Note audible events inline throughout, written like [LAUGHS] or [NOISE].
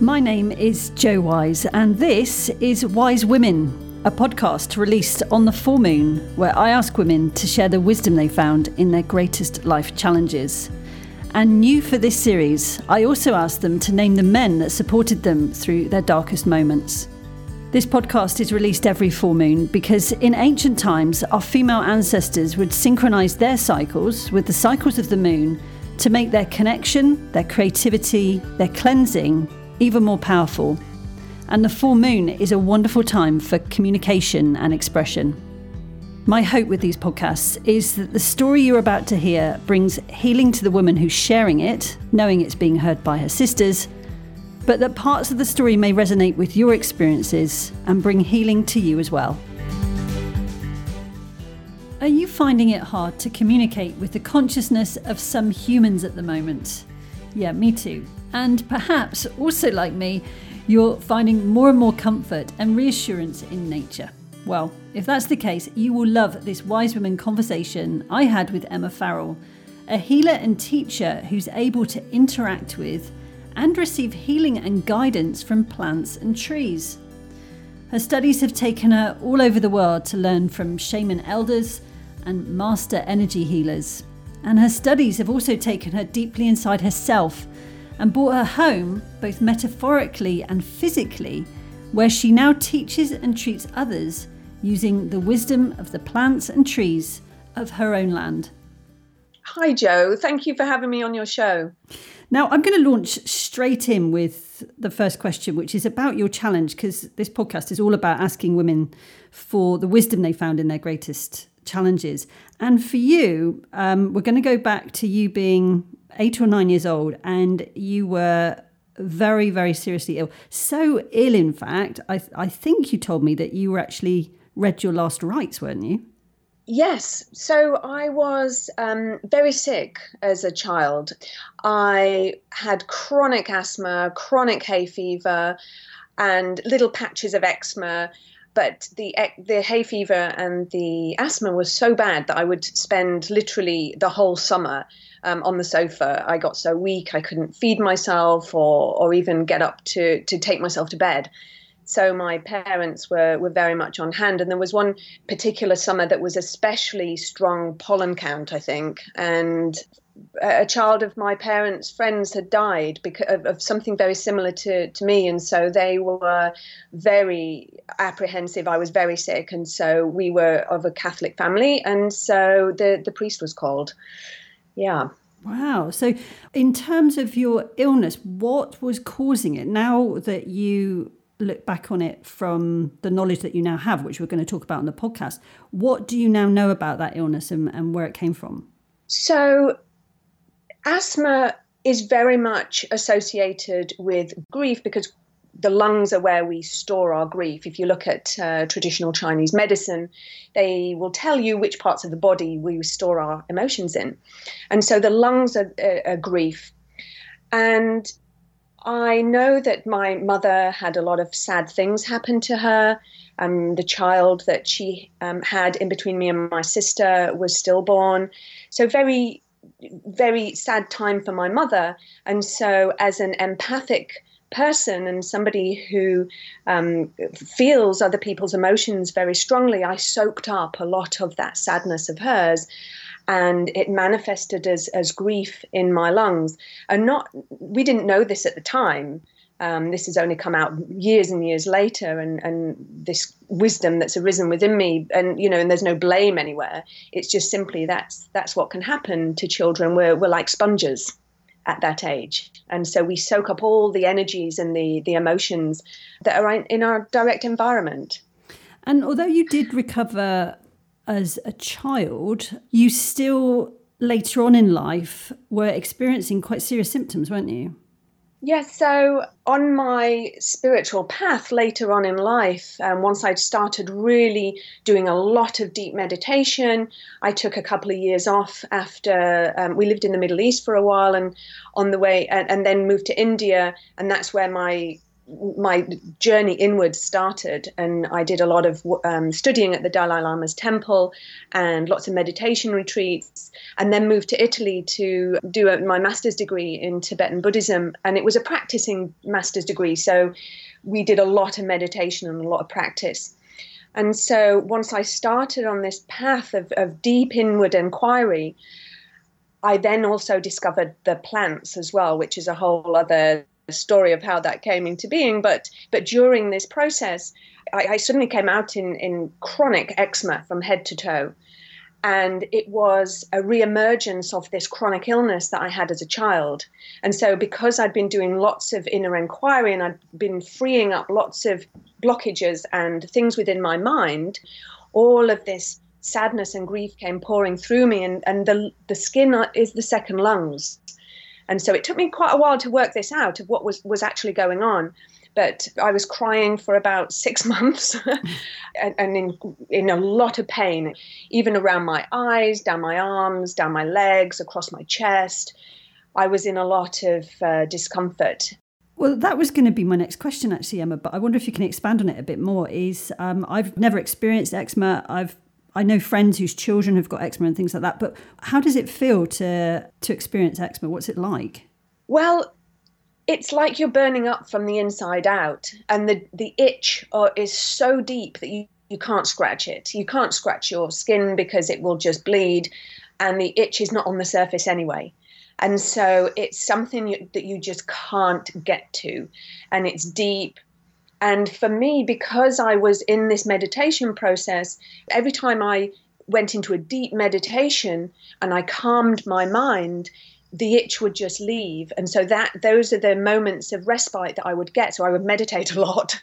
My name is Jo Wise, and this is Wise Women, a podcast released on the full moon where I ask women to share the wisdom they found in their greatest life challenges. And new for this series, I also asked them to name the men that supported them through their darkest moments. This podcast is released every full moon because in ancient times, our female ancestors would synchronize their cycles with the cycles of the moon to make their connection, their creativity, their cleansing even more powerful. And the full moon is a wonderful time for communication and expression. My hope with these podcasts is that the story you're about to hear brings healing to the woman who's sharing it, knowing it's being heard by her sisters, but that parts of the story may resonate with your experiences and bring healing to you as well. Are you finding it hard to communicate with the consciousness of some humans at the moment? Yeah, me too. And perhaps, also like me, you're finding more and more comfort and reassurance in nature. Well, if that's the case, you will love this Wise Women conversation I had with Emma Farrell, a healer and teacher who's able to interact with and receive healing and guidance from plants and trees. Her studies have taken her all over the world to learn from shaman elders and master energy healers. And her studies have also taken her deeply inside herself and brought her home, both metaphorically and physically, where she now teaches and treats others using the wisdom of the plants and trees of her own land. Hi, Jo. Thank you for having me on your show. Now, I'm going to launch straight in with the first question, which is about your challenge, because this podcast is all about asking women for the wisdom they found in their greatest challenges. And for you, um, we're going to go back to you being eight or nine years old and you were very, very seriously ill. So ill, in fact, I, I think you told me that you were actually read your last rites, weren't you? Yes. So I was um, very sick as a child. I had chronic asthma, chronic hay fever, and little patches of eczema. But the the hay fever and the asthma was so bad that I would spend literally the whole summer um, on the sofa. I got so weak I couldn't feed myself or or even get up to to take myself to bed. So my parents were were very much on hand, and there was one particular summer that was especially strong pollen count, I think, and a child of my parents' friends had died because of, of, something very similar to, to me, and so they were very apprehensive. I was very sick, and so we were of a Catholic family, and so the the priest was called. Yeah. Wow. So, in terms of your illness, what was causing it? Now that you look back on it from the knowledge that you now have, which we're going to talk about on the podcast, what do you now know about that illness and, and where it came from? So, asthma is very much associated with grief because the lungs are where we store our grief. If you look at uh, traditional Chinese medicine, they will tell you which parts of the body we store our emotions in. And so the lungs are, are, are grief. And I know that my mother had a lot of sad things happen to her. Um, the child that she um, had in between me and my sister was stillborn. So, very, very sad time for my mother. And so, as an empathic person and somebody who um, feels other people's emotions very strongly, I soaked up a lot of that sadness of hers. And it manifested as, as grief in my lungs. And not, we didn't know this at the time. Um, this has only come out years and years later, and, and this wisdom that's arisen within me, and you know, and there's no blame anywhere. It's just simply that's that's what can happen to children. We're we're like sponges at that age. And so we soak up all the energies and the, the emotions that are in our direct environment. And although you did recover as a child, you still later on in life were experiencing quite serious symptoms, weren't you? Yes, so on my spiritual path later on in life, um, once I'd started really doing a lot of deep meditation, I took a couple of years off after um, we lived in the Middle East for a while and on the way, and, and then moved to India. And that's where my my journey inward started, and I did a lot of um, studying at the Dalai Lama's temple and lots of meditation retreats, and then moved to Italy to do a, my master's degree in Tibetan Buddhism. And it was a practicing master's degree, so we did a lot of meditation and a lot of practice. And so once I started on this path of, of deep inward inquiry, I then also discovered the plants as well, which is a whole other story of how that came into being. But but during this process, I, I suddenly came out in in chronic eczema from head to toe, and it was a reemergence of this chronic illness that I had as a child. And so, because I'd been doing lots of inner inquiry and I'd been freeing up lots of blockages and things within my mind, all of this sadness and grief came pouring through me, and, and the, the skin is the second lungs. And so it took me quite a while to work this out of what was, was actually going on. But I was crying for about six [LAUGHS] months [LAUGHS] and, and in, in a lot of pain, even around my eyes, down my arms, down my legs, across my chest. I was in a lot of uh, discomfort. Well, that was going to be my next question, actually, Emma. But I wonder if you can expand on it a bit more. Is um, I've never experienced eczema. I've I know friends whose children have got eczema and things like that. But how does it feel to to experience eczema? What's it like? Well, it's like you're burning up from the inside out, and the the itch uh, is so deep that you you can't scratch it. You can't scratch your skin because it will just bleed, and the itch is not on the surface anyway. And so it's something you, that you just can't get to, and it's deep and for me, because I was in this meditation process, every time I went into a deep meditation and I calmed my mind, the itch would just leave. And so that those are the moments of respite that I would get. So I would meditate [LAUGHS] a lot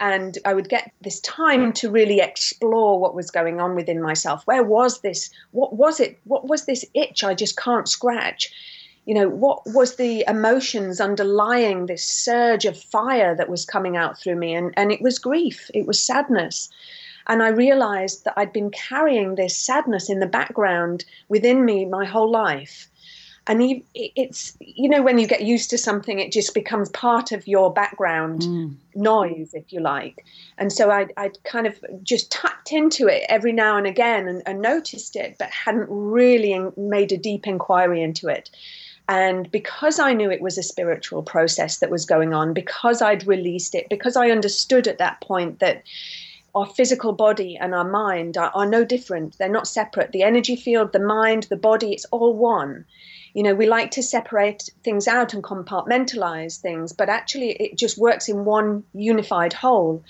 and I would get this time to really explore what was going on within myself. Where was this? What was it? What was this itch I just can't scratch? You know what was the emotions underlying this surge of fire that was coming out through me? And, and it was grief it was sadness. And i realized that i'd been carrying this sadness in the background within me my whole life. And it's you know when you get used to something it just becomes part of your background mm. noise if you like. And so I, i kind of just tapped into it every now and again and, and noticed it but hadn't really made a deep inquiry into it and because I knew it was a spiritual process that was going on, because I'd released it, because I understood at that point that our physical body and our mind are, are, no different. They're not separate. The energy field, the mind, the body, it's all one. You know, we like to separate things out and compartmentalize things, but actually it just works in one unified whole.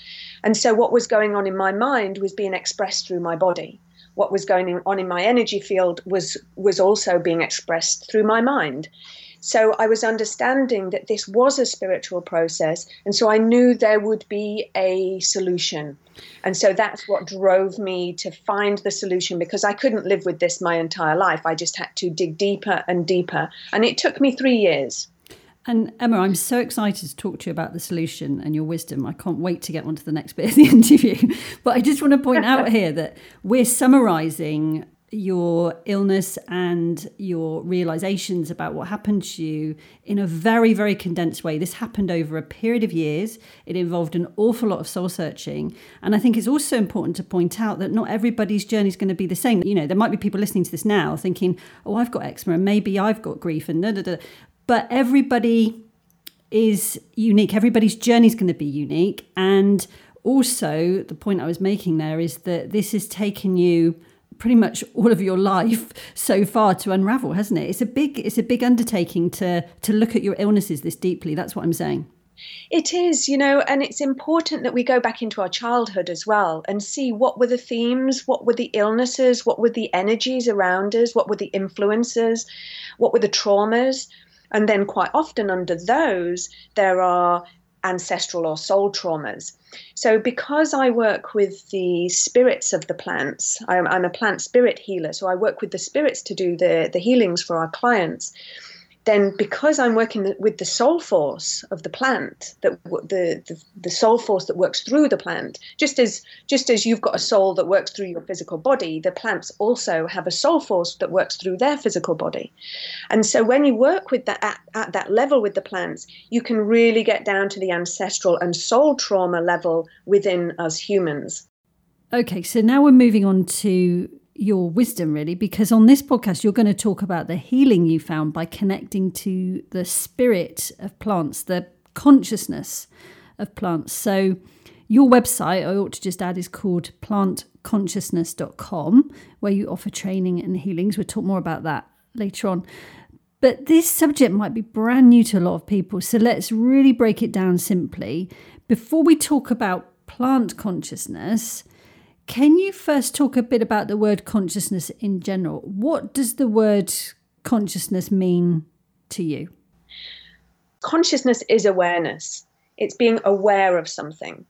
And so what was going on in my mind was being expressed through my body what was going on in my energy field was was also being expressed through my mind. So I was understanding that this was a spiritual process, and so I knew there would be a solution. And so that's what drove me to find the solution because I couldn't live with this my entire life. I just had to dig deeper and deeper. And it took me three years. And Emma, I'm so excited to talk to you about the solution and your wisdom. I can't wait to get on to the next [LAUGHS] bit of the interview. But I just want to point out [LAUGHS] here that we're summarizing your illness and your realizations about what happened to you in a very, very condensed way. This happened over a period of years. It involved an awful lot of soul searching. And I think it's also important to point out that not everybody's journey is going to be the same. You know, there might be people listening to this now thinking, oh, I've got eczema and maybe I've got grief and da da da but everybody is unique. Everybody's journey is going to be unique. And also, the point I was making there is that this has taken you pretty much all of your life so far to unravel, hasn't it? It's a big, it's a big undertaking to to look at your illnesses this deeply. That's what I'm saying. It is, you know, and it's important that we go back into our childhood as well and see what were the themes, what were the illnesses, what were the energies around us, what were the influences, what were the traumas and then, quite often, under those, there are ancestral or soul traumas. So, because I work with the spirits of the plants, I'm, I'm, a plant spirit healer, so I work with the spirits to do the, the healings for our clients. Then because I'm working with the soul force of the plant, the, the the soul force that works through the plant, just as just as you've got a soul that works through your physical body, the plants also have a soul force that works through their physical body. And so when you work with that at, at that level with the plants, you can really get down to the ancestral and soul trauma level within us humans. Okay, so now we're moving on to your wisdom, really, because on this podcast, you're going to talk about the healing you found by connecting to the spirit of plants, the consciousness of plants. So, your website, I ought to just add, is called plantconsciousness.com, where you offer training and healings. We'll talk more about that later on. But this subject might be brand new to a lot of people. So let's really break it down simply. Before we talk about plant consciousness, can you first talk a bit about the word consciousness in general? What does the word consciousness mean to you? Consciousness is awareness, it's being aware of something.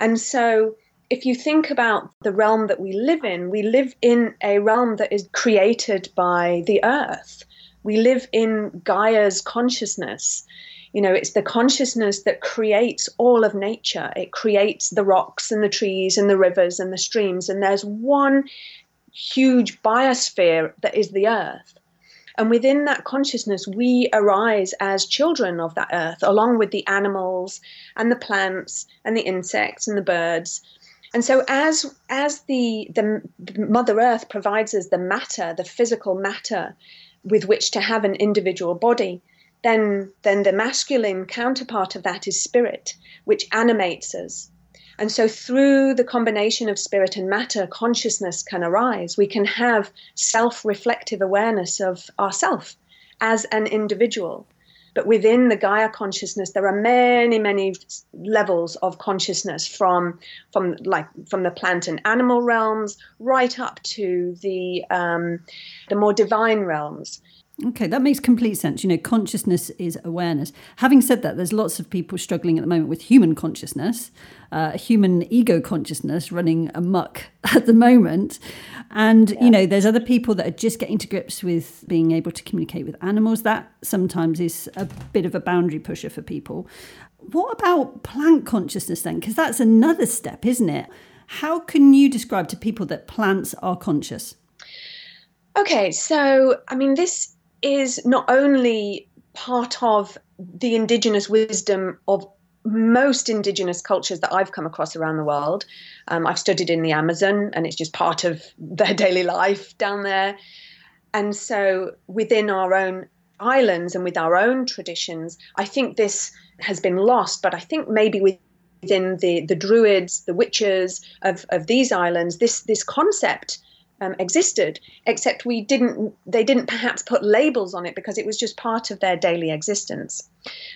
And so, if you think about the realm that we live in, we live in a realm that is created by the earth. We live in Gaia's consciousness. You know, it's the consciousness that creates all of nature. It creates the rocks and the trees and the rivers and the streams. And there's one huge biosphere that is the earth. And within that consciousness, we arise as children of that earth, along with the animals and the plants and the insects and the birds. And so, as as the, the Mother Earth provides us the matter, the physical matter, with which to have an individual body, then then the masculine counterpart of that is spirit, which animates us. And so through the combination of spirit and matter, consciousness can arise. We can have self-reflective awareness of ourself as an individual. But within the Gaia consciousness, there are many, many levels of consciousness from, from like from the plant and animal realms right up to the um, the more divine realms. Okay, that makes complete sense. You know, consciousness is awareness. Having said that, there's lots of people struggling at the moment with human consciousness, uh, human ego consciousness running amok [LAUGHS] at the moment. And, yeah. you know, there's other people that are just getting to grips with being able to communicate with animals. That sometimes is a bit of a boundary pusher for people. What about plant consciousness then? Because that's another step, isn't it? How can you describe to people that plants are conscious? Okay, so I mean, this is not only part of the indigenous wisdom of most indigenous cultures that I've come across around the world. Um, I've studied in the Amazon, and it's just part of [LAUGHS] their daily life down there. And so, within our own islands and with our own traditions, I think this has been lost. But I think maybe within the, the druids, the witches of, of these islands, this this concept um, existed, except we didn't. They didn't perhaps put labels on it because it was just part of their daily existence.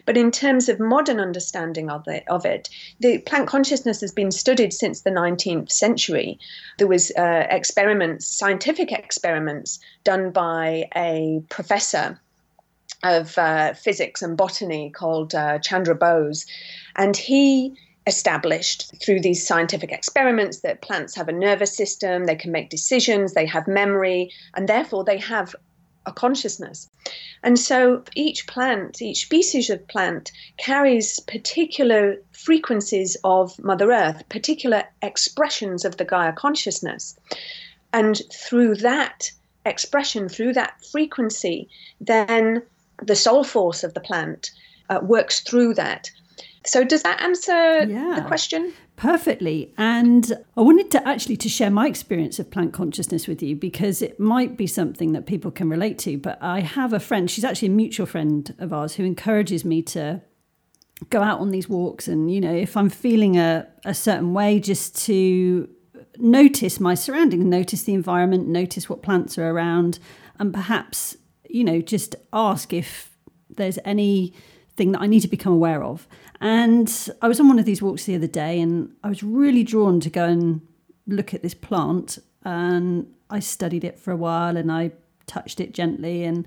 But in terms of modern understanding of it, of it, the plant consciousness has been studied since the 19th century. There was uh, experiments, scientific experiments, done by a professor of uh, physics and botany called uh, Chandra Bose, and he established through these scientific experiments that plants have a nervous system, they can make decisions, they have memory, and therefore they have a consciousness. And so each plant, each species of plant carries particular frequencies of Mother Earth, particular expressions of the Gaia consciousness. And through that expression, through that frequency, then the soul force of the plant uh, works through that so does that answer yeah, the question? Perfectly. And I wanted to actually to share my experience of plant consciousness with you because it might be something that people can relate to. But I have a friend, she's actually a mutual friend of ours who encourages me to go out on these walks and, you know, if I'm feeling a, a certain way, just to notice my surroundings, notice the environment, notice what plants are around, and perhaps, you know, just ask if there's anything that I need to become aware of. And I was on one of these walks the other day and I was really drawn to go and look at this plant. And I studied it for a while and I touched it gently. And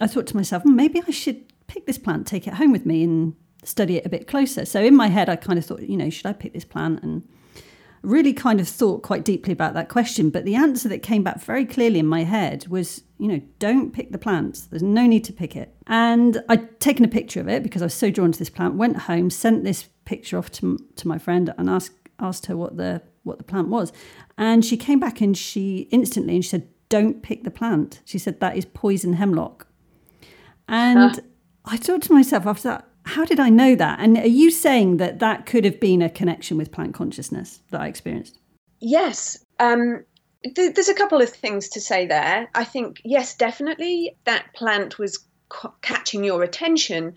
I thought to myself, hmm, maybe I should pick this plant, take it home with me and study it a bit closer. So in my head, I kind of thought, you know, should I pick this plant and really kind of thought quite deeply about that question. But the answer that came back very clearly in my head was, you know, don't pick the plants. There's no need to pick it. And I'd taken a picture of it because I was so drawn to this plant, went home, sent this picture off to, to my friend and asked, asked her what the, what the plant was. And she came back and she instantly, and she said, don't pick the plant. She said, that is poison hemlock. And huh. I thought to myself after that, how did I know that? And are you saying that that could have been a connection with plant consciousness that I experienced? Yes. Um, th- there's a couple of things to say there. I think, yes, definitely that plant was catching your attention.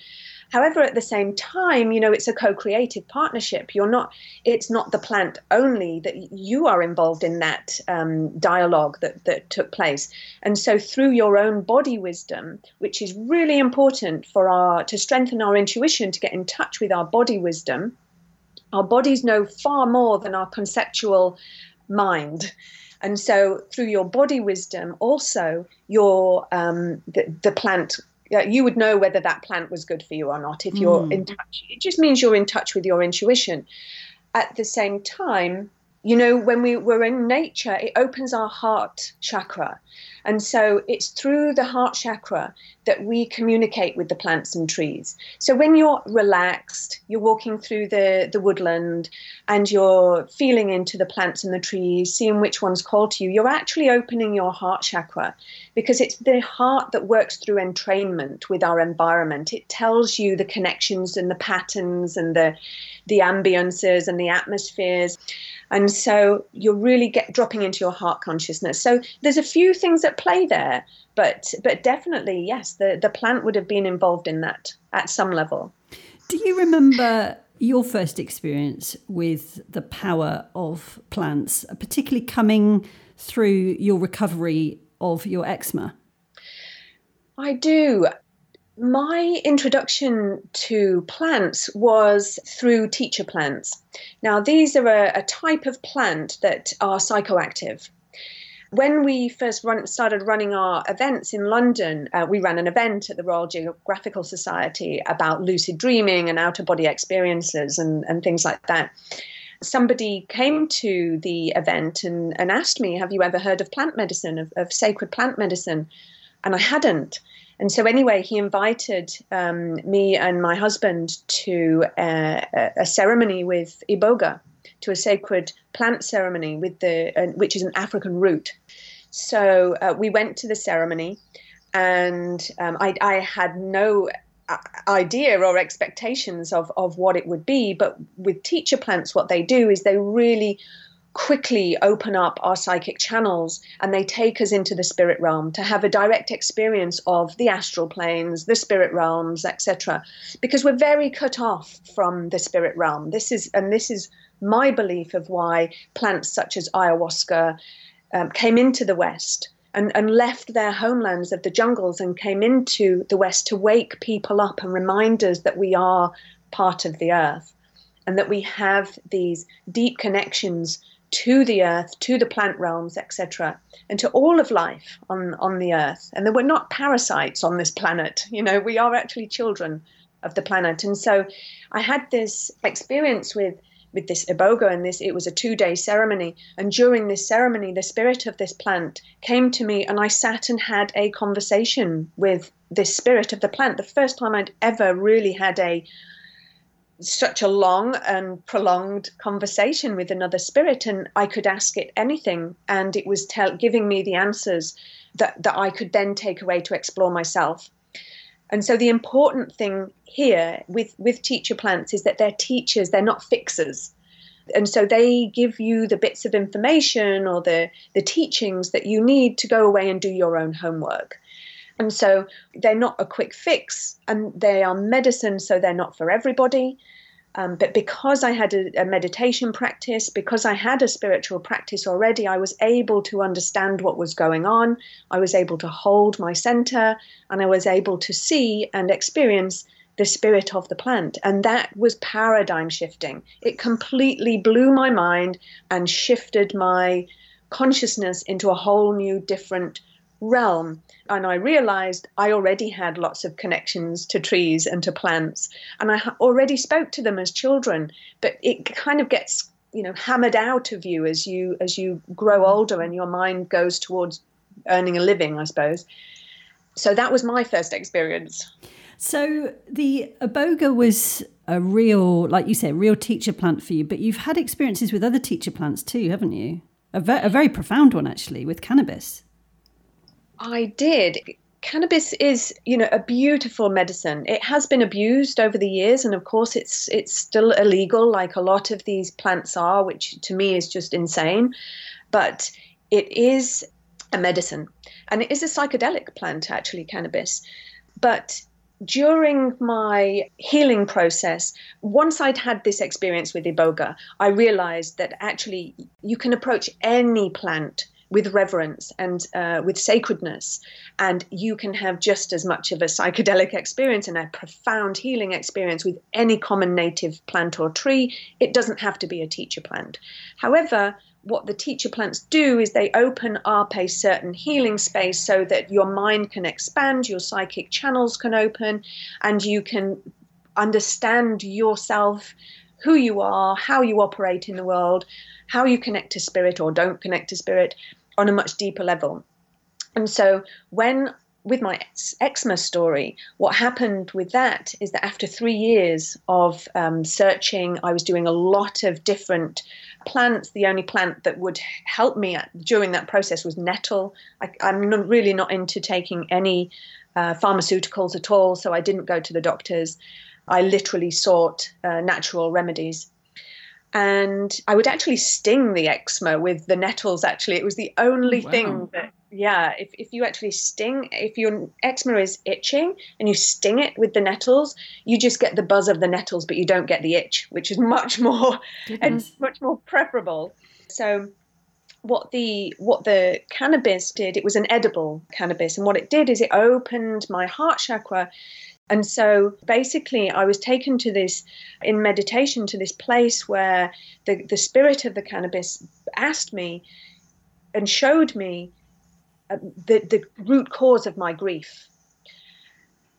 However, at the same time, you know, it's a co-creative partnership. You're not, it's not the plant only that you are involved in that um, dialogue that, that took place. And so through your own body wisdom, which is really important for our, to strengthen our intuition, to get in touch with our body wisdom, our bodies know far more than our conceptual mind. And so, through your body wisdom, also your um, the, the plant you would know whether that plant was good for you or not if you're mm. in touch. It just means you're in touch with your intuition. At the same time, you know, when we, we're in nature, it opens our heart chakra. And so it's through the heart chakra that we communicate with the plants and trees. So when you're relaxed, you're walking through the, the woodland and you're feeling into the plants and the trees, seeing which ones call to you, you're actually opening your heart chakra because it's the heart that works through entrainment with our environment. It tells you the connections and the patterns and the the ambiances and the atmospheres. And so you're really get dropping into your heart consciousness. So there's a few things at play there, but but definitely yes, the the plant would have been involved in that at some level. Do you remember your first experience with the power of plants, particularly coming through your recovery of your eczema? I do my introduction to plants was through teacher plants. Now, these are a, a type of plant that are psychoactive. When we first run, started running our events in London, uh, we ran an event at the Royal Geographical Society about lucid dreaming and out of body experiences and, and things like that. Somebody came to the event and, and asked me, Have you ever heard of plant medicine, of, of sacred plant medicine? And I hadn't. And so, anyway, he invited um, me and my husband to uh, a ceremony with iboga, to a sacred plant ceremony with the, uh, which is an African root. So uh, we went to the ceremony, and um, I, I, had no uh, idea or expectations of, of what it would be. But with teacher plants, what they do is they really quickly open up our psychic channels and they take us into the spirit realm to have a direct experience of the astral planes, the spirit realms, etc. Because we're very cut off from the spirit realm. This is and this is my belief of why plants such as ayahuasca um, came into the West. And, and left their homelands of the jungles and came into the West to wake people up and remind us that we are part of the earth and that we have these deep connections to the earth, to the plant realms, etc., and to all of life on, on the earth. And that we're not parasites on this planet. You know, we are actually children of the planet. And so I had this experience with with this iboga and this it was a two day ceremony and during this ceremony the spirit of this plant came to me and i sat and had a conversation with this spirit of the plant the first time i'd ever really had a such a long and prolonged conversation with another spirit and i could ask it anything. And it was tell, giving me the answers that, that i could then take away to explore myself. And so the important thing here with, with teacher plants is that they're teachers they're not fixers. And so they give you the bits of information or the, the teachings that you need to go away and do your own homework and so they're not a quick fix and they are medicine, so they're not for everybody. Um, but because I had a, a, meditation practice, because I had a spiritual practice already, I was able to understand what was going on. I was able to hold my center and I was able to see and experience the spirit of the plant. And that was paradigm shifting. It completely blew my mind and shifted my consciousness into a whole new, different realm. And I realized I already had lots of connections to trees and to plants. And I already spoke to them as children, but it kind of gets you know hammered out of you as you as you grow older and your mind goes towards earning a living, I suppose. So that was my first experience. So the iboga was a real, like you said, real teacher plant for you, but you've had experiences with other teacher plants too, haven't you? A, ve- a very profound one, actually, with cannabis. I did. Cannabis is, you know, a beautiful medicine. It has been abused over the years, and of course, it's it's still illegal, like a lot of these plants are, which to me is just insane. But it is a medicine, and it is a psychedelic plant, actually, cannabis. But during my healing process, once I'd had this experience with Iboga, I realized that actually you can approach any plant with reverence and uh, with sacredness, and you can have just as much of a psychedelic experience and a profound healing experience with any common native plant or tree. It doesn't have to be a teacher plant. However, what the teacher plants do is they open up a certain healing space so that your mind can expand, your psychic channels can open, and you can understand yourself, who you are, how you operate in the world, how you connect to spirit or don't connect to spirit on a much deeper level. And so when with my eczema story, what happened with that is that after three years of um, searching, I was doing a lot of different plants. The only plant that would help me during that process was nettle. I, am really not into taking any uh, pharmaceuticals at all, so I didn't go to the doctors. I literally sought uh, natural remedies and I would actually sting the eczema with the nettles. Actually, it was the only oh, wow. thing that, yeah, if, if you actually sting, if your eczema is itching and you sting it with the nettles, you just get the buzz of the nettles, but you don't get the itch, which is much [LAUGHS] more and much more preferable. So, what the what the cannabis did, it was an edible cannabis, and what it did is it opened my heart chakra and so basically, I was taken to this, in meditation, to this place where the, the spirit of the cannabis asked me and showed me uh, the, the root cause of my grief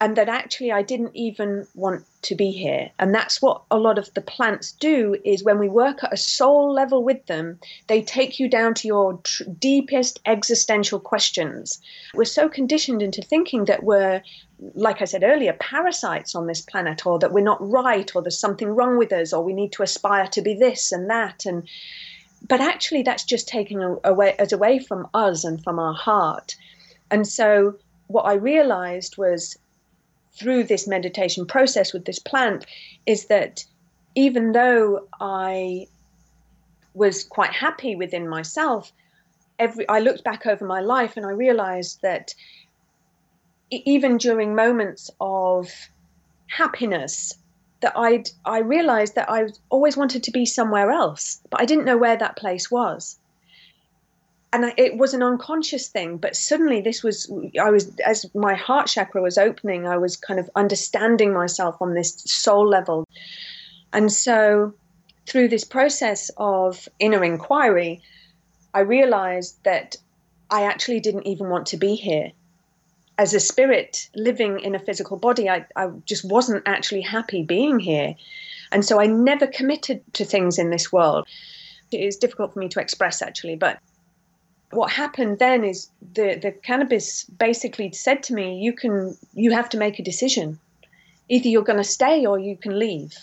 and that actually I didn't even want to be here. And that's what a lot of the plants do is when we work at a soul level with them, they take you down to your tr- deepest existential questions. We're so conditioned into thinking that we're like I said earlier, parasites on this planet, or that we're not right, or there's something wrong with us, or we need to aspire to be this and that. And but actually, that's just taking away us away from us and from our heart. And so, what I realized was through this meditation process with this plant is that even though I was quite happy within myself, every I looked back over my life and I realized that even during moments of happiness that I'd I realized that I always wanted to be somewhere else, but I didn't know where that place was. And I, it was an unconscious thing, but suddenly this was I was as my heart chakra was opening, I was kind of understanding myself on this soul level. And so through this process of inner inquiry, I realized that I actually didn't even want to be here as a spirit living in a physical body, I, I just wasn't actually happy being here. And so I never committed to things in this world. It is difficult for me to express actually, but what happened then is the, the cannabis basically said to me, you can you have to make a decision. Either you're going to stay or you can leave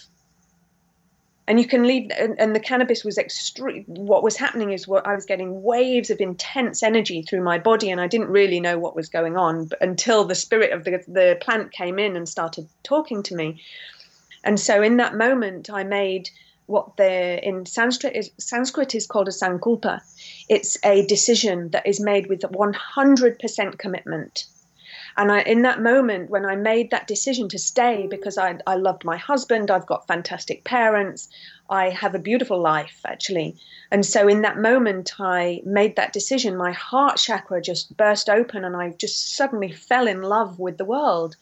and you can leave and, and, the cannabis was extreme what was happening is what i was getting waves of intense energy through my body and i didn't really know what was going on until the spirit of the, the plant came in and started talking to me and so in that moment i made what the in sanskrit is sanskrit is called a sankalpa it's a decision that is made with 100% commitment and I, in that moment, when I made that decision to stay because I, I loved my husband, I've got fantastic parents, I have a beautiful life actually. And so in that moment, I made that decision. My heart chakra just burst open and I just suddenly fell in love with the world.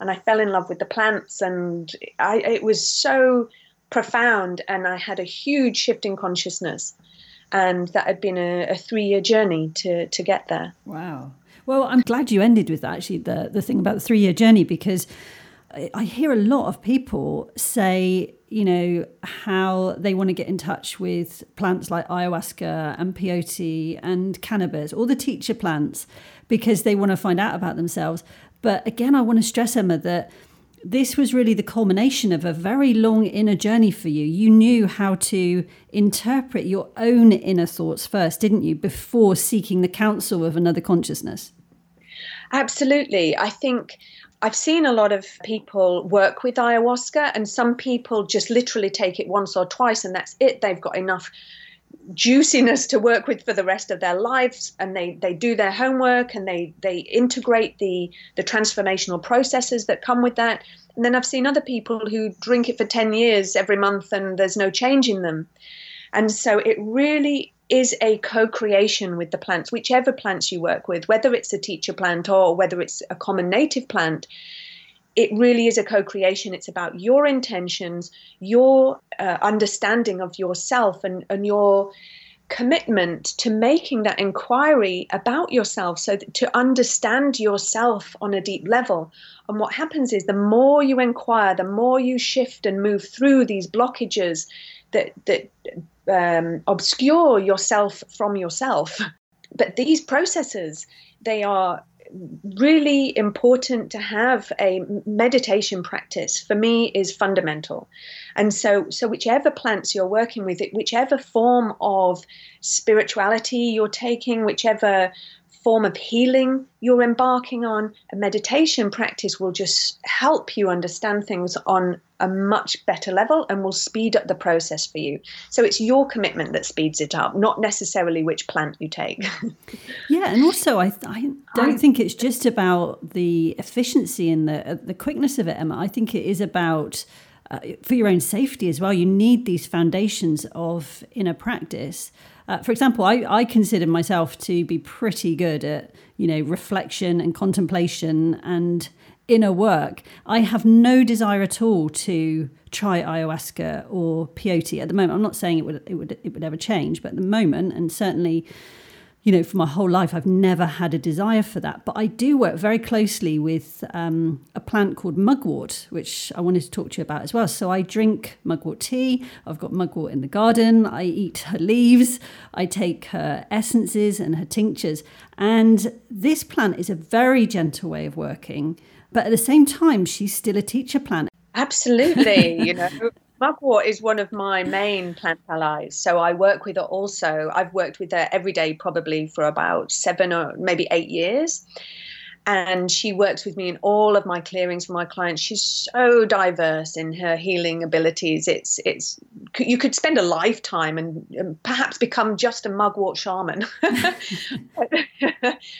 And I fell in love with the plants. And I, it was so profound. And I had a huge shift in consciousness. And that had been a, a three year journey to, to get there. Wow. Well, I'm glad you ended with that, actually, the, the thing about the three year journey, because I hear a lot of people say, you know, how they want to get in touch with plants like ayahuasca and peyote and cannabis, all the teacher plants, because they want to find out about themselves. But again, I want to stress, Emma, that this was really the culmination of a very long inner journey for you. You knew how to interpret your own inner thoughts first, didn't you, before seeking the counsel of another consciousness? Absolutely. I think I've seen a lot of people work with ayahuasca, and some people just literally take it once or twice, and that's it. They've got enough juiciness to work with for the rest of their lives and they they do their homework and they they integrate the the transformational processes that come with that. And then i've seen other people who drink it for 10 years every month and there's no change in them. And so it really is a co-creation with the plants whichever plants you work with whether it's a teacher plant or whether it's a common native plant it really is a co creation. It's about your intentions, your uh, understanding of yourself, and, and your commitment to making that inquiry about yourself so to understand yourself on a deep level. And what happens is the more you inquire, the more you shift and move through these blockages that, that um, obscure yourself from yourself. [LAUGHS] But these processes, they are really important to have a meditation practice for me is fundamental. And so so whichever plants you're working with it whichever form of spirituality you're taking whichever form of healing you're embarking on, a meditation practice will just help you understand things on a much better level and will speed up the process for you. So it's your commitment that speeds it up, not necessarily which plant you take. [LAUGHS] yeah, and also I, I don't I, think it's just about the efficiency and the uh, the quickness of it, Emma. I think it is about uh, for your own safety as well. You need these foundations of inner practice. Uh, for example, I, I consider myself to be pretty good at, you know, reflection and contemplation and inner work. I have no desire at all to try ayahuasca or peyote at the moment. I'm not saying it would it would it would ever change, but at the moment, and certainly you know, for my whole life, I've never had a desire for that. But I do work very closely with um, a plant called mugwort, which I wanted to talk to you about as well. So I drink mugwort tea. I've got mugwort in the garden. I eat her leaves. I take her essences and her tinctures. And this plant is a very gentle way of working. But at the same time, she's still a teacher plant. Absolutely. you [LAUGHS] know, Mugwort is one of my main plant allies. So I work with her also. I've worked with her every day probably for about seven or maybe eight years. And she works with me in all of my clearings for my clients. She's so diverse in her healing abilities. It's it's you could spend a lifetime and, and perhaps become just a mugwort shaman. [LAUGHS]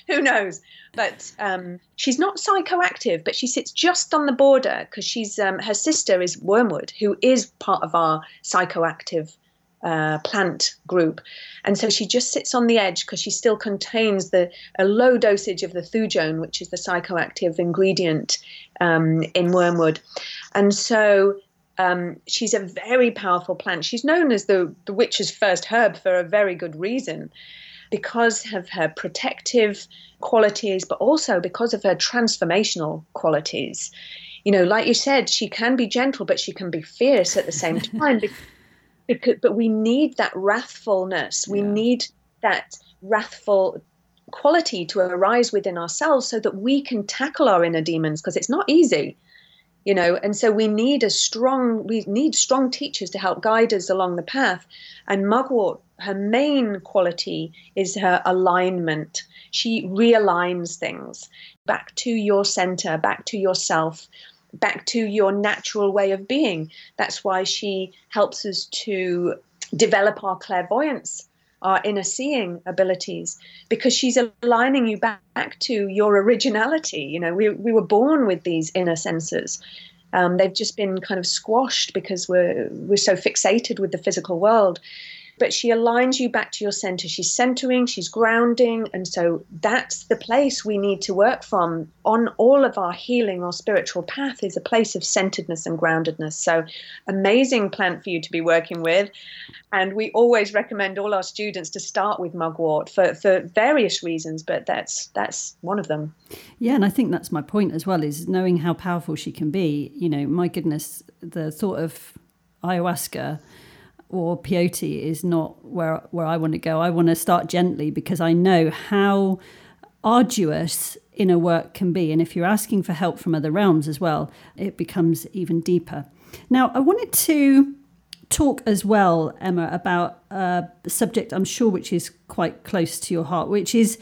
Who knows? but um, she's not psychoactive, but she sits just on the border because she's um, her sister is wormwood, who is part of our psychoactive uh, plant group, and so she just sits on the edge because she still contains the a low dosage of the thujone, which is the psychoactive ingredient um, in wormwood, and so. Um, she's a very powerful plant. She's known as the, the witch's first herb for a very good reason because of her protective qualities, but also because of her transformational qualities. You know, like you said, she can be gentle, but she can be fierce at the same [LAUGHS] time. Because, but we need that wrathfulness. We yeah. need that wrathful quality to arise within ourselves so that we can tackle our inner demons because it's not easy you know? And so we need a strong we need strong teachers to help guide us along the path. And mugwort her main quality is her alignment. She realigns things. Back to your center back to yourself back to your natural way of being that's why she helps us to develop our clairvoyance our inner seeing abilities because she's aligning you back, to your originality. You know, we, we were born with these inner senses. Um, they've just been kind of squashed because we're we're so fixated with the physical world. But she aligns you back to your center. She's centering, she's grounding. And so that's the place we need to work from on all of our healing or spiritual path is a place of centeredness and groundedness. So amazing plant for you to be working with. And we always recommend all our students to start with mugwort for, for various reasons, but that's that's one of them. Yeah, and I think that's my point as well, is knowing how powerful she can be. You know, my goodness, the thought of ayahuasca or peyote is not where where I want to go. I want to start gently because I know how arduous inner work can be, and if you're asking for help from other realms as well, it becomes even deeper. Now, I wanted to talk as well, Emma, about a subject I'm sure which is quite close to your heart, which is.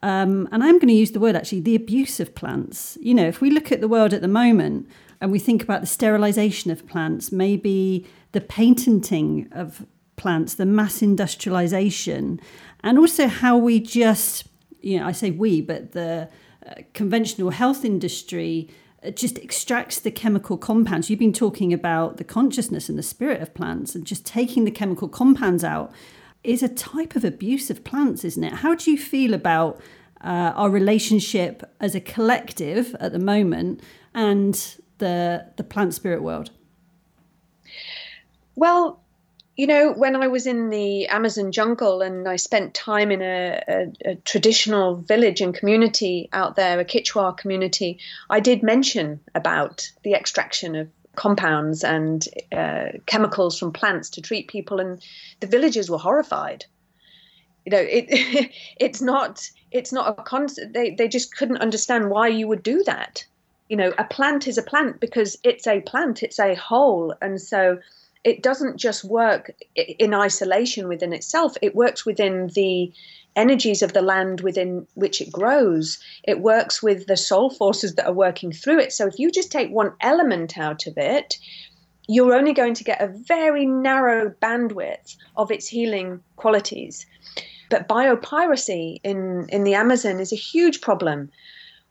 Um, and I'm going to use the word actually, the abuse of plants. You know, if we look at the world at the moment and we think about the sterilization of plants, maybe the patenting of plants, the mass industrialization, and also how we just, you know, I say we, but the uh, conventional health industry uh, just extracts the chemical compounds. You've been talking about the consciousness and the spirit of plants, and just taking the chemical compounds out is a type of abuse of plants, isn't it? How do you feel about uh, our relationship as a collective at the moment and the the plant spirit world? Well, you know, when I was in the Amazon jungle and I spent time in a, a, a, traditional village and community out there, a Quechua community, I did mention about the extraction of compounds and uh, chemicals from plants to treat people, and the villagers were horrified. You know, it [LAUGHS] it's not it's not a concept. They they just couldn't understand why you would do that. You know, a plant is a plant because it's a plant. It's a whole, and so it doesn't just work in isolation within itself, it works within the energies of the land within which it grows. It works with the soul forces that are working through it. So if you just take one element out of it, you're only going to get a very narrow bandwidth of its healing qualities. But biopiracy in, in the Amazon is a huge problem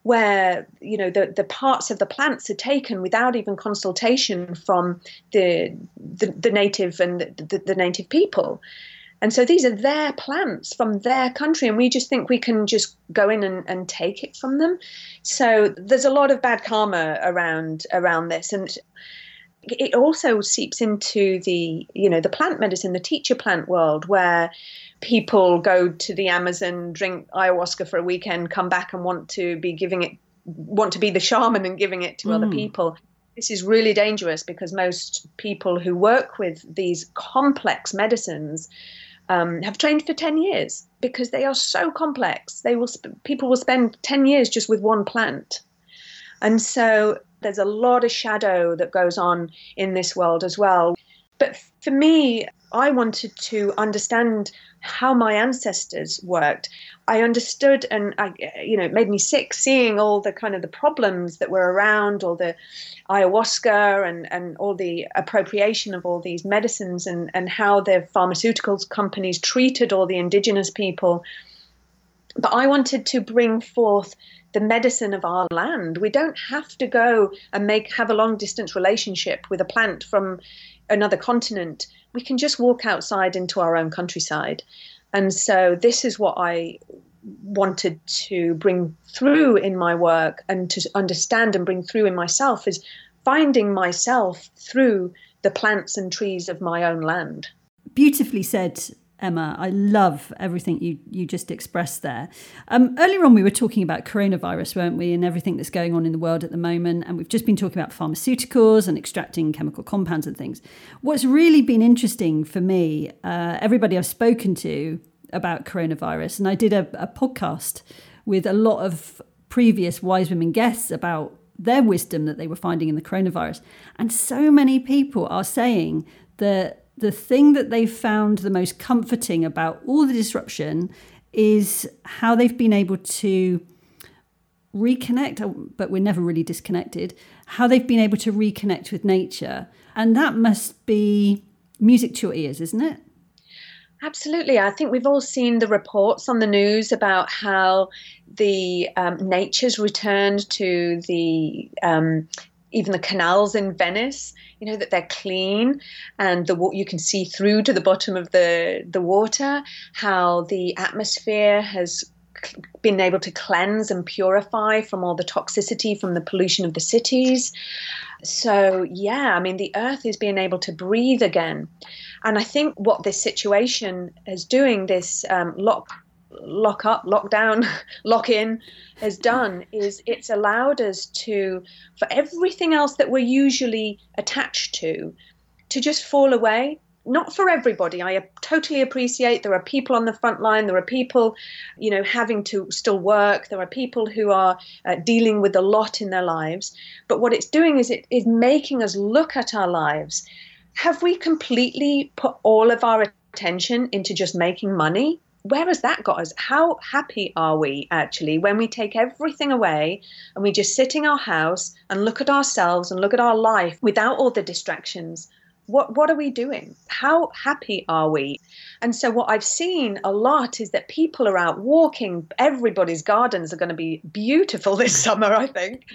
where you know the, the parts of the plants are taken without even consultation from the the, the native and the, the, native people. And so these are their plants from their country, and we just think we can just go in and, and take it from them. So there's a lot of bad karma around around this, and it also seeps into the you know the plant medicine, the teacher plant world, where people go to the Amazon, drink ayahuasca for a weekend, come back and want to be giving it, want to be the shaman and giving it to mm. other people. This is really dangerous because most people who work with these complex medicines um, have trained for 10 years because they are so complex. They will sp- people will spend 10 years just with one plant. And so there's a lot of shadow that goes on in this world as well. But for me, I wanted to understand how my ancestors worked. I understood, and I, you know, it made me sick seeing all the kind of the problems that were around, all the ayahuasca and and all the appropriation of all these medicines, and and how the pharmaceuticals companies treated all the indigenous people. But I wanted to bring forth the medicine of our land. We don't have to go and make have a long distance relationship with a plant from another continent we can just walk outside into our own countryside. And so this is what I wanted to bring through in my work and to understand and bring through in myself is finding myself through the plants and trees of my own land. Beautifully said, Emma. I love everything you, you just expressed there. Um, earlier on, we were talking about coronavirus, weren't we, and everything that's going on in the world at the moment. And we've just been talking about pharmaceuticals and extracting chemical compounds and things. What's really been interesting for me, uh, everybody I've spoken to about coronavirus, and I did a, a podcast with a lot of previous wise women guests about their wisdom that they were finding in the coronavirus. And so many people are saying that the thing that they've found the most comforting about all the disruption is how they've been able to reconnect, but we're never really disconnected, how they've been able to reconnect with nature. And that must be music to your ears, isn't it? Absolutely. I think we've all seen the reports on the news about how the um, nature's returned to the um, even the canals in Venice, you know that they're clean and the you can see through to the bottom of the the water. How the atmosphere has been able to cleanse and purify from all the toxicity from the pollution of the cities. So, yeah, I mean, the earth is being able to breathe again. And I think what this situation is doing, this um, lock, lock up, lockdown, [LAUGHS] lock in, has done is it's allowed us to, for everything else that we're usually attached to, to just fall away not for everybody. I totally appreciate there are people on the front line. There are people, you know, having to still work. There are people who are uh, dealing with a lot in their lives. But what it's doing is it is making us look at our lives. Have we completely put all of our attention into just making money? Where has that got us? How happy are we actually when we take everything away and we just sit in our house and look at ourselves and look at our life without all the distractions? What what are we doing? How happy are we? And so what i've seen a lot is that people are out walking. Everybody's gardens are going to be beautiful [LAUGHS] this summer i think.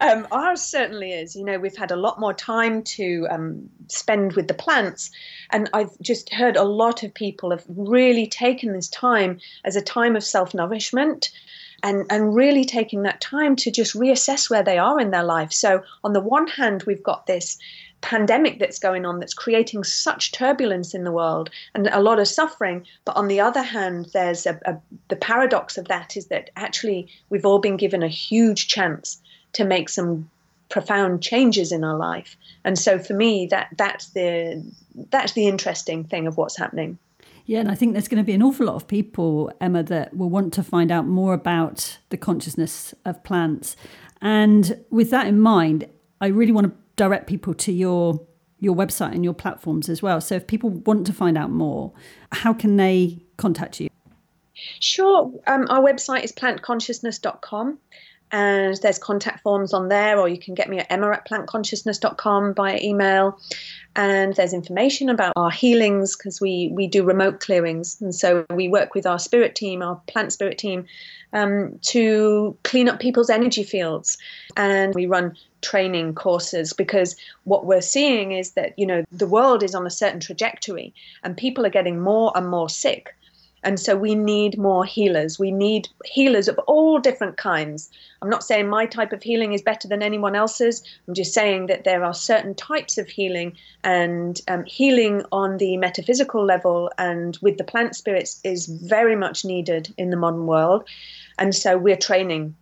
Um, ours certainly is. You know we've had a lot more time to um, spend with the plants. And i've just heard a lot of people have really taken this time as a time of self-nourishment and, and really taking that time to just reassess where they are in their life. So, on the one hand, we've got this pandemic that's going on that's creating such turbulence in the world and a lot of suffering. But on the other hand, there's a, a, the paradox of that is that actually we've all been given a huge chance to make some profound changes in our life. And so for me, that that's the that's the interesting thing of what's happening. Yeah, and I think there's going to be an awful lot of people, Emma, that will want to find out more about the consciousness of plants. And with that in mind, I really want to direct people to your your website and your platforms as well. So if people want to find out more, how can they contact you? Sure. Um, our website is plantconsciousness.com and there's contact forms on there, or you can get me at emma at plantconsciousness.com by email. And there's information about our healings because we, we do remote clearings. And so we work with our spirit team, our plant spirit team, um, to clean up people's energy fields. And we run training courses because what we're seeing is that you know the world is on a certain trajectory and people are getting more and more sick and so we need more healers. We need healers of all different kinds. I'm not saying my type of healing is better than anyone else's. I'm just saying that there are certain types of healing and um, healing on the metaphysical level and with the plant spirits is very much needed in the modern world. And so we're training.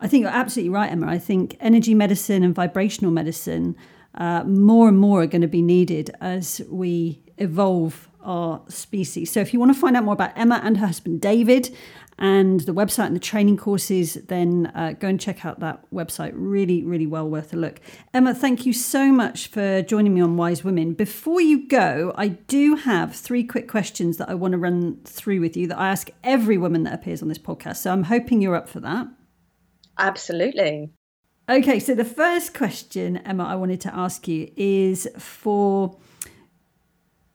I think you're absolutely right, Emma. I think energy medicine and vibrational medicine uh, more and more are going to be needed as we evolve our species. So if you want to find out more about Emma and her husband David and the website and the training courses, then uh, go and check out that website. Really, really well worth a look. Emma, thank you so much for joining me on Wise Women. Before you go, I do have three quick questions that I want to run through with you that I ask every woman that appears on this podcast. So I'm hoping you're up for that. Absolutely. Okay, so the first question, Emma, I wanted to ask you is for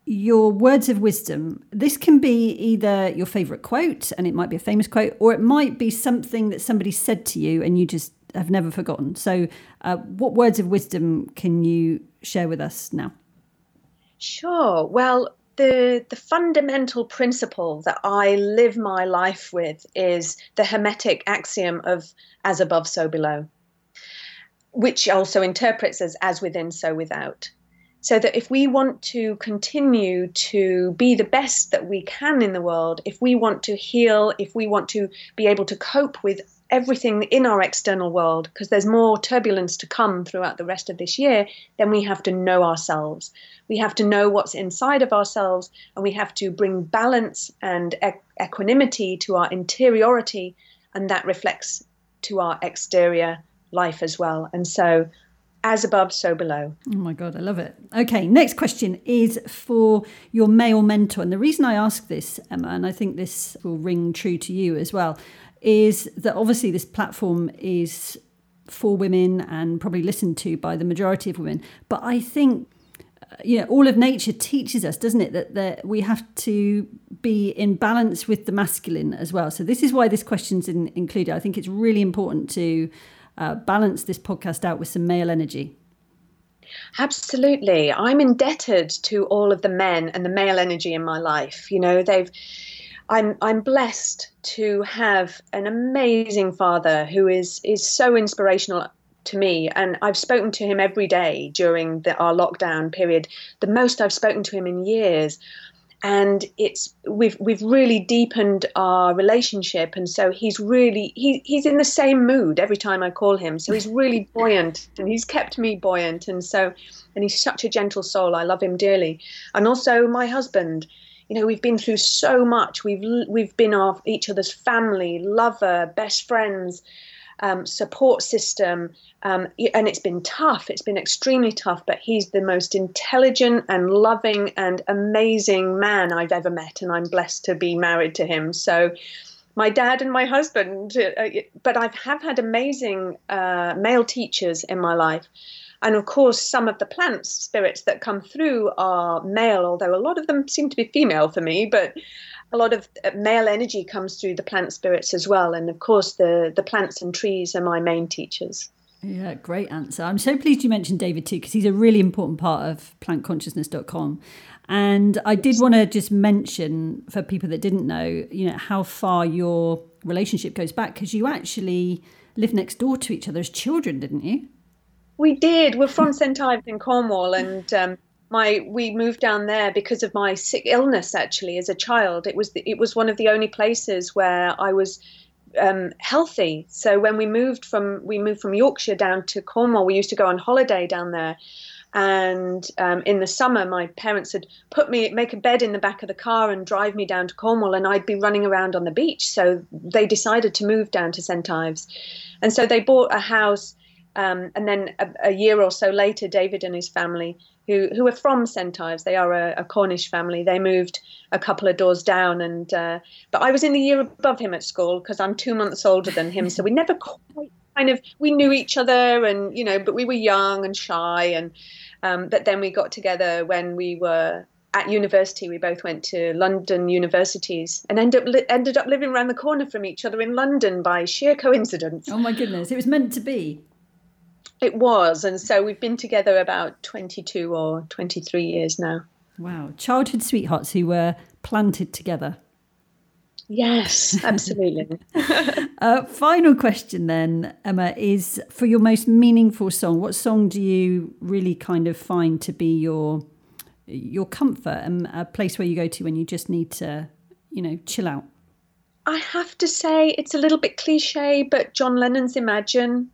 your words of wisdom. This can be either your favorite quote, and it might be a famous quote, or it might be something that somebody said to you and you just have never forgotten. So, uh, what words of wisdom can you share with us now? Sure. Well, the the fundamental principle that I live my life with is the hermetic axiom of as above so below which also interprets as as within so without so that if we want to continue to be the best that we can in the world if we want to heal if we want to be able to cope with everything in our external world because there's more turbulence to come throughout the rest of this year then we have to know ourselves. We have to know what's inside of ourselves and we have to bring balance and equanimity to our interiority and that reflects to our exterior life as well. And so as above, so below. Oh my God, I love it. Okay, next question is for your male mentor. And the reason I ask this, Emma, and I think this will ring true to you as well, is that obviously this platform is for women and probably listened to by the majority of women. But I think uh, you know all of nature teaches us doesn't it that, that we have to be in balance with the masculine as well so this is why this question's in, included i think it's really important to uh, balance this podcast out with some male energy. Absolutely. I'm indebted to all of the men and the male energy in my life. You know, they've I'm I'm blessed to have an amazing father who is is so inspirational to me and I've spoken to him every day during the, our lockdown period the most I've spoken to him in years and it's we've we've really deepened our relationship. And so he's really he, he's in the same mood every time I call him. So he's really [LAUGHS] buoyant and he's kept me buoyant. And so and he's such a gentle soul. I love him dearly. And also my husband. You know we've been through so much. We've we've been our each other's family lover best friends um, support system um, and it's been tough it's been extremely tough but he's the most intelligent and loving and amazing man i've ever met and i'm blessed to be married to him so my dad and my husband uh, uh but i have had amazing uh, male teachers in my life and of course, some of the plant spirits that come through are male, although a lot of them seem to be female for me. But a lot of uh, male energy comes through the plant spirits as well. And of course, the, the plants and trees are my main teachers. Yeah, great answer. I'm so pleased you mentioned David too, because he's a really important part of plantconsciousness.com. And I did want to just mention for people that didn't know, you know, how far your relationship goes back, because you actually lived next door to each other as children, didn't you? We did. We're from St Ives in Cornwall, and um, my we moved down there because of my sick illness. Actually, as a child, it was the, it was one of the only places where I was um, healthy. So when we moved from we moved from Yorkshire down to Cornwall, we used to go on holiday down there. And um, in the summer, my parents had put me make a bed in the back of the car and drive me down to Cornwall, and I'd be running around on the beach. So they decided to move down to St Ives, and so they bought a house um, and then a, a, year or so later, David and his family, who who are from St Ives, they are a, a, Cornish family. They moved a couple of doors down, and uh, but I was in the year above him at school because I'm two months older than him, so we never quite kind of we knew each other, and you know, but we were young and shy, and um, but then we got together when we were at university. We both went to London universities and ended up li- ended up living around the corner from each other in London by sheer coincidence. Oh my goodness! It was meant to be. It was. And so we've been together about 22 or 23 years now. Wow. Childhood sweethearts who were planted together. Yes, [LAUGHS] absolutely. [LAUGHS] uh, final question then, Emma, is for your most meaningful song. What song do you really kind of find to be your your comfort and a place where you go to when you just need to, you know, chill out? I have to say it's a little bit cliche, but John Lennon's Imagine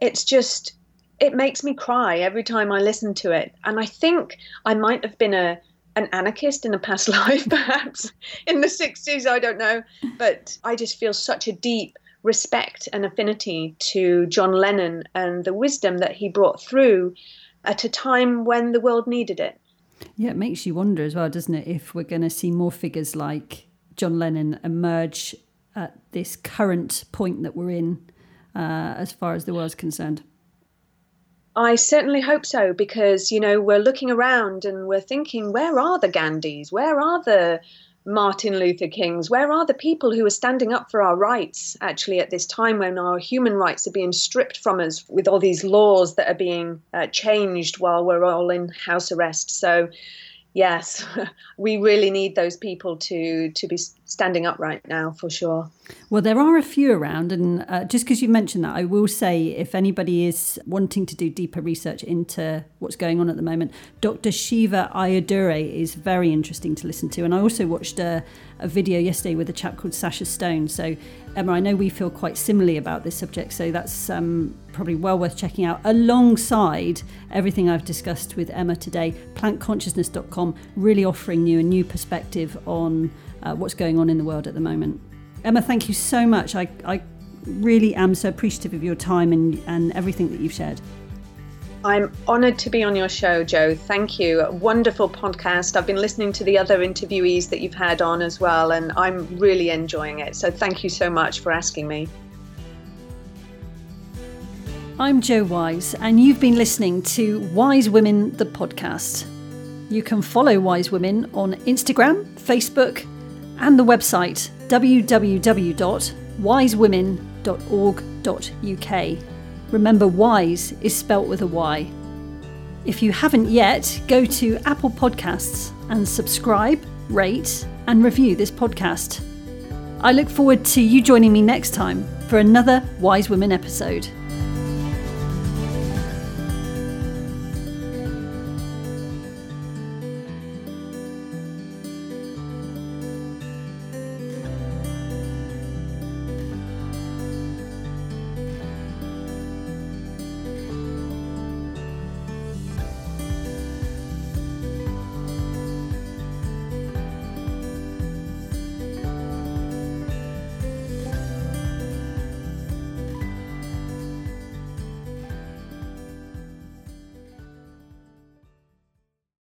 it's just it makes me cry every time I listen to it. And I think I might have been a an anarchist in a past [LAUGHS] life, perhaps in the 60s, I don't know. But I just feel such a deep respect and affinity to John Lennon and the wisdom that he brought through at a time when the world needed it. Yeah, it makes you wonder as well, doesn't it, if we're going to see more figures like John Lennon emerge at this current point that we're in uh, as far as the world's concerned? I certainly hope so because, you know, we're looking around and we're thinking, where are the Gandhis? Where are the Martin Luther Kings? Where are the people who are standing up for our rights actually at this time when our human rights are being stripped from us with all these laws that are being uh, changed while we're all in house arrest? So, yes, [LAUGHS] we really need those people to to be standing up right now for sure. Well, there are a few around, and uh, just because you mentioned that, I will say if anybody is wanting to do deeper research into what's going on at the moment, Dr. Shiva Ayyadurai is very interesting to listen to. And I also watched a, a video yesterday with a chap called Sacha Stone. So, Emma, I know we feel quite similarly about this subject, so that's um, probably well worth checking out alongside everything I've discussed with Emma today. Plantconsciousness.com really offering you a new perspective on uh, what's going on in the world at the moment. Emma, thank you so much. I, I really am so appreciative of your time and, and everything that you've shared. I'm honoured to be on your show, Jo. Thank you. A wonderful podcast. I've been listening to the other interviewees that you've had on as well, and I'm really enjoying it. So thank you so much for asking me. I'm Jo Wise, and you've been listening to Wise Women, the podcast. You can follow Wise Women on Instagram, Facebook, and the website www.wisewomen.org.uk. Remember, wise is spelt with a Y. If you haven't yet, go to Apple Podcasts and subscribe, rate, and review this podcast. I look forward to you joining me next time for another Wise Women episode.